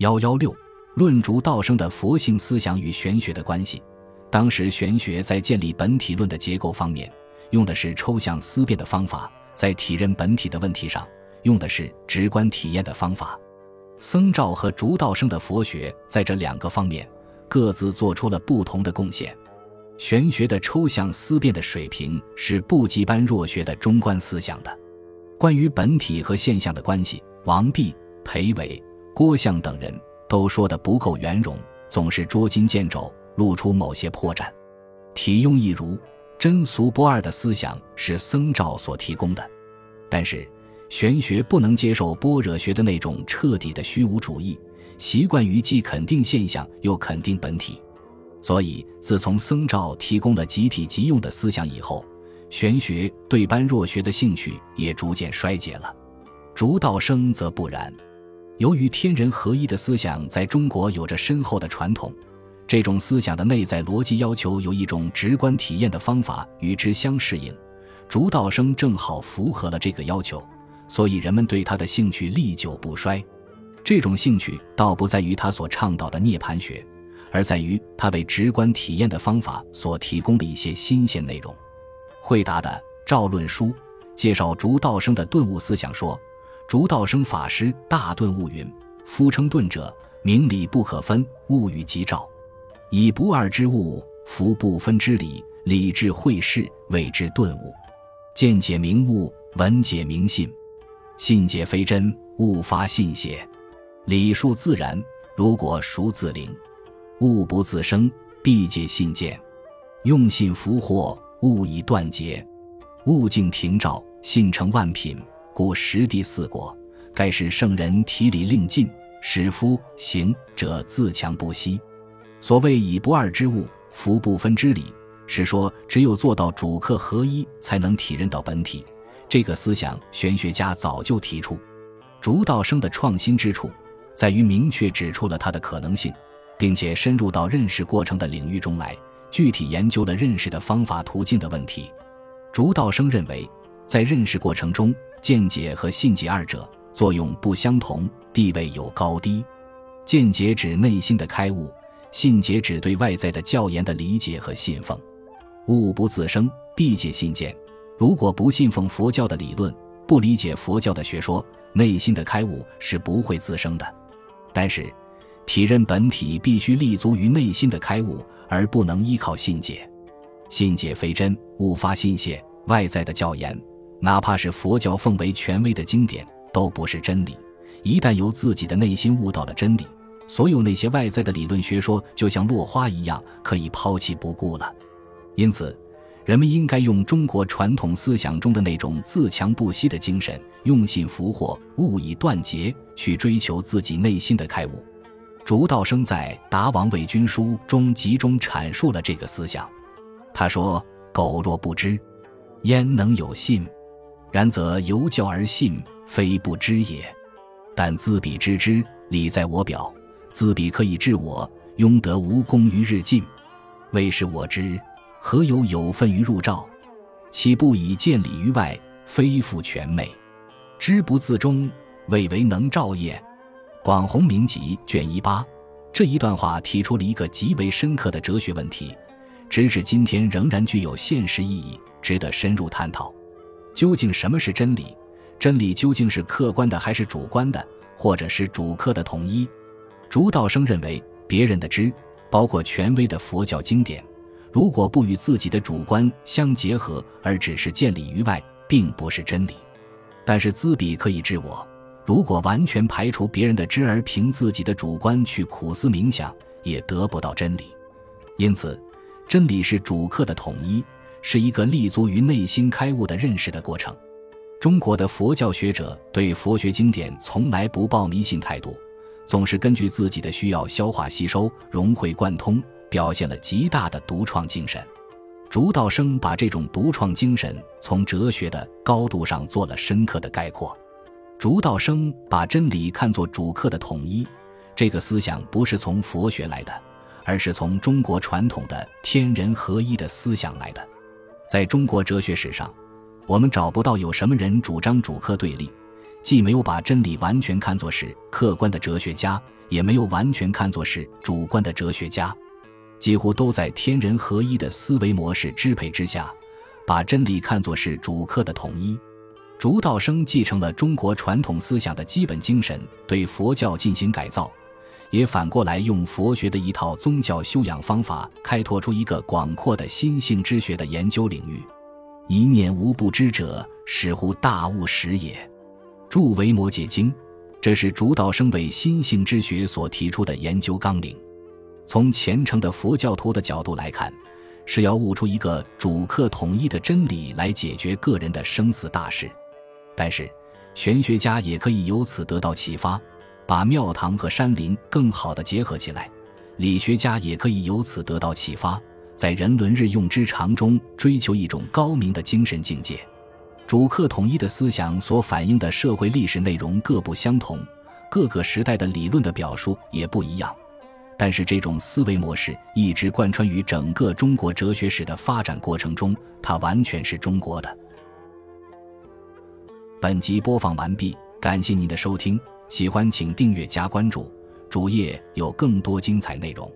幺幺六，论竺道生的佛性思想与玄学的关系。当时玄学在建立本体论的结构方面，用的是抽象思辨的方法；在体认本体的问题上，用的是直观体验的方法。僧肇和竺道生的佛学在这两个方面各自做出了不同的贡献。玄学的抽象思辨的水平是不及般若学的中观思想的。关于本体和现象的关系，王弼、裴伟、郭象等人都说的不够圆融，总是捉襟见肘，露出某些破绽。体用一如，真俗不二的思想是僧肇所提供的，但是。玄学不能接受般若学的那种彻底的虚无主义，习惯于既肯定现象又肯定本体，所以自从僧肇提供了集体即用的思想以后，玄学对般若学的兴趣也逐渐衰竭了。竺道生则不然，由于天人合一的思想在中国有着深厚的传统，这种思想的内在逻辑要求有一种直观体验的方法与之相适应，竺道生正好符合了这个要求。所以人们对他的兴趣历久不衰，这种兴趣倒不在于他所倡导的涅槃学，而在于他为直观体验的方法所提供的一些新鲜内容。惠达的《赵论书》介绍竺道生的顿悟思想说：“竺道生法师大顿悟云：‘夫称顿者，明理不可分，物与即照，以不二之物，夫不分之理，理智会事，谓之顿悟。见解明悟，闻解明信。’”信解非真，悟发信解；理数自然，如果孰自灵？物不自生，必解信见。用信福祸，物以断结。物境庭照，信成万品。故十地四果，盖是圣人体理令尽，使夫行者自强不息。所谓以不二之物，服不分之理，是说只有做到主客合一，才能体认到本体。这个思想，玄学家早就提出。竺道生的创新之处，在于明确指出了它的可能性，并且深入到认识过程的领域中来，具体研究了认识的方法途径的问题。竺道生认为，在认识过程中，见解和信解二者作用不相同，地位有高低。见解指内心的开悟，信解指对外在的教言的理解和信奉。物不自生，必解信见。如果不信奉佛教的理论，不理解佛教的学说，内心的开悟是不会自生的。但是，体认本体必须立足于内心的开悟，而不能依靠信解。信解非真，勿发信解。外在的教言，哪怕是佛教奉为权威的经典，都不是真理。一旦由自己的内心悟到了真理，所有那些外在的理论学说，就像落花一样，可以抛弃不顾了。因此。人们应该用中国传统思想中的那种自强不息的精神，用心俘获，勿以断绝，去追求自己内心的开悟。竺道生在《达王卫军书》中集中阐述了这个思想。他说：“苟若不知，焉能有信？然则由教而信，非不知也。但自彼知之，理在我表。自彼可以治我，庸得无功于日进。未是我知。”何有有分于入照？岂不以见理于外，非复全美？知不自中，未为能照也。广弘明集卷一八这一段话提出了一个极为深刻的哲学问题，直至今天仍然具有现实意义，值得深入探讨。究竟什么是真理？真理究竟是客观的还是主观的，或者是主客的统一？竺道生认为，别人的知，包括权威的佛教经典。如果不与自己的主观相结合，而只是建立于外，并不是真理。但是资彼可以治我。如果完全排除别人的知，而凭自己的主观去苦思冥想，也得不到真理。因此，真理是主客的统一，是一个立足于内心开悟的认识的过程。中国的佛教学者对佛学经典从来不抱迷信态度，总是根据自己的需要消化吸收、融会贯通。表现了极大的独创精神，竺道生把这种独创精神从哲学的高度上做了深刻的概括。竺道生把真理看作主客的统一，这个思想不是从佛学来的，而是从中国传统的天人合一的思想来的。在中国哲学史上，我们找不到有什么人主张主客对立，既没有把真理完全看作是客观的哲学家，也没有完全看作是主观的哲学家，几乎都在天人合一的思维模式支配之下，把真理看作是主客的统一。竺道生继承了中国传统思想的基本精神，对佛教进行改造，也反过来用佛学的一套宗教修养方法，开拓出一个广阔的心性之学的研究领域。一念无不知者，始乎大悟始也。著维摩诘经，这是主导生为心性之学所提出的研究纲领。从虔诚的佛教徒的角度来看，是要悟出一个主客统一的真理来解决个人的生死大事。但是，玄学家也可以由此得到启发，把庙堂和山林更好的结合起来；理学家也可以由此得到启发，在人伦日用之常中追求一种高明的精神境界。主客统一的思想所反映的社会历史内容各不相同，各个时代的理论的表述也不一样，但是这种思维模式一直贯穿于整个中国哲学史的发展过程中，它完全是中国的。本集播放完毕，感谢您的收听，喜欢请订阅加关注，主页有更多精彩内容。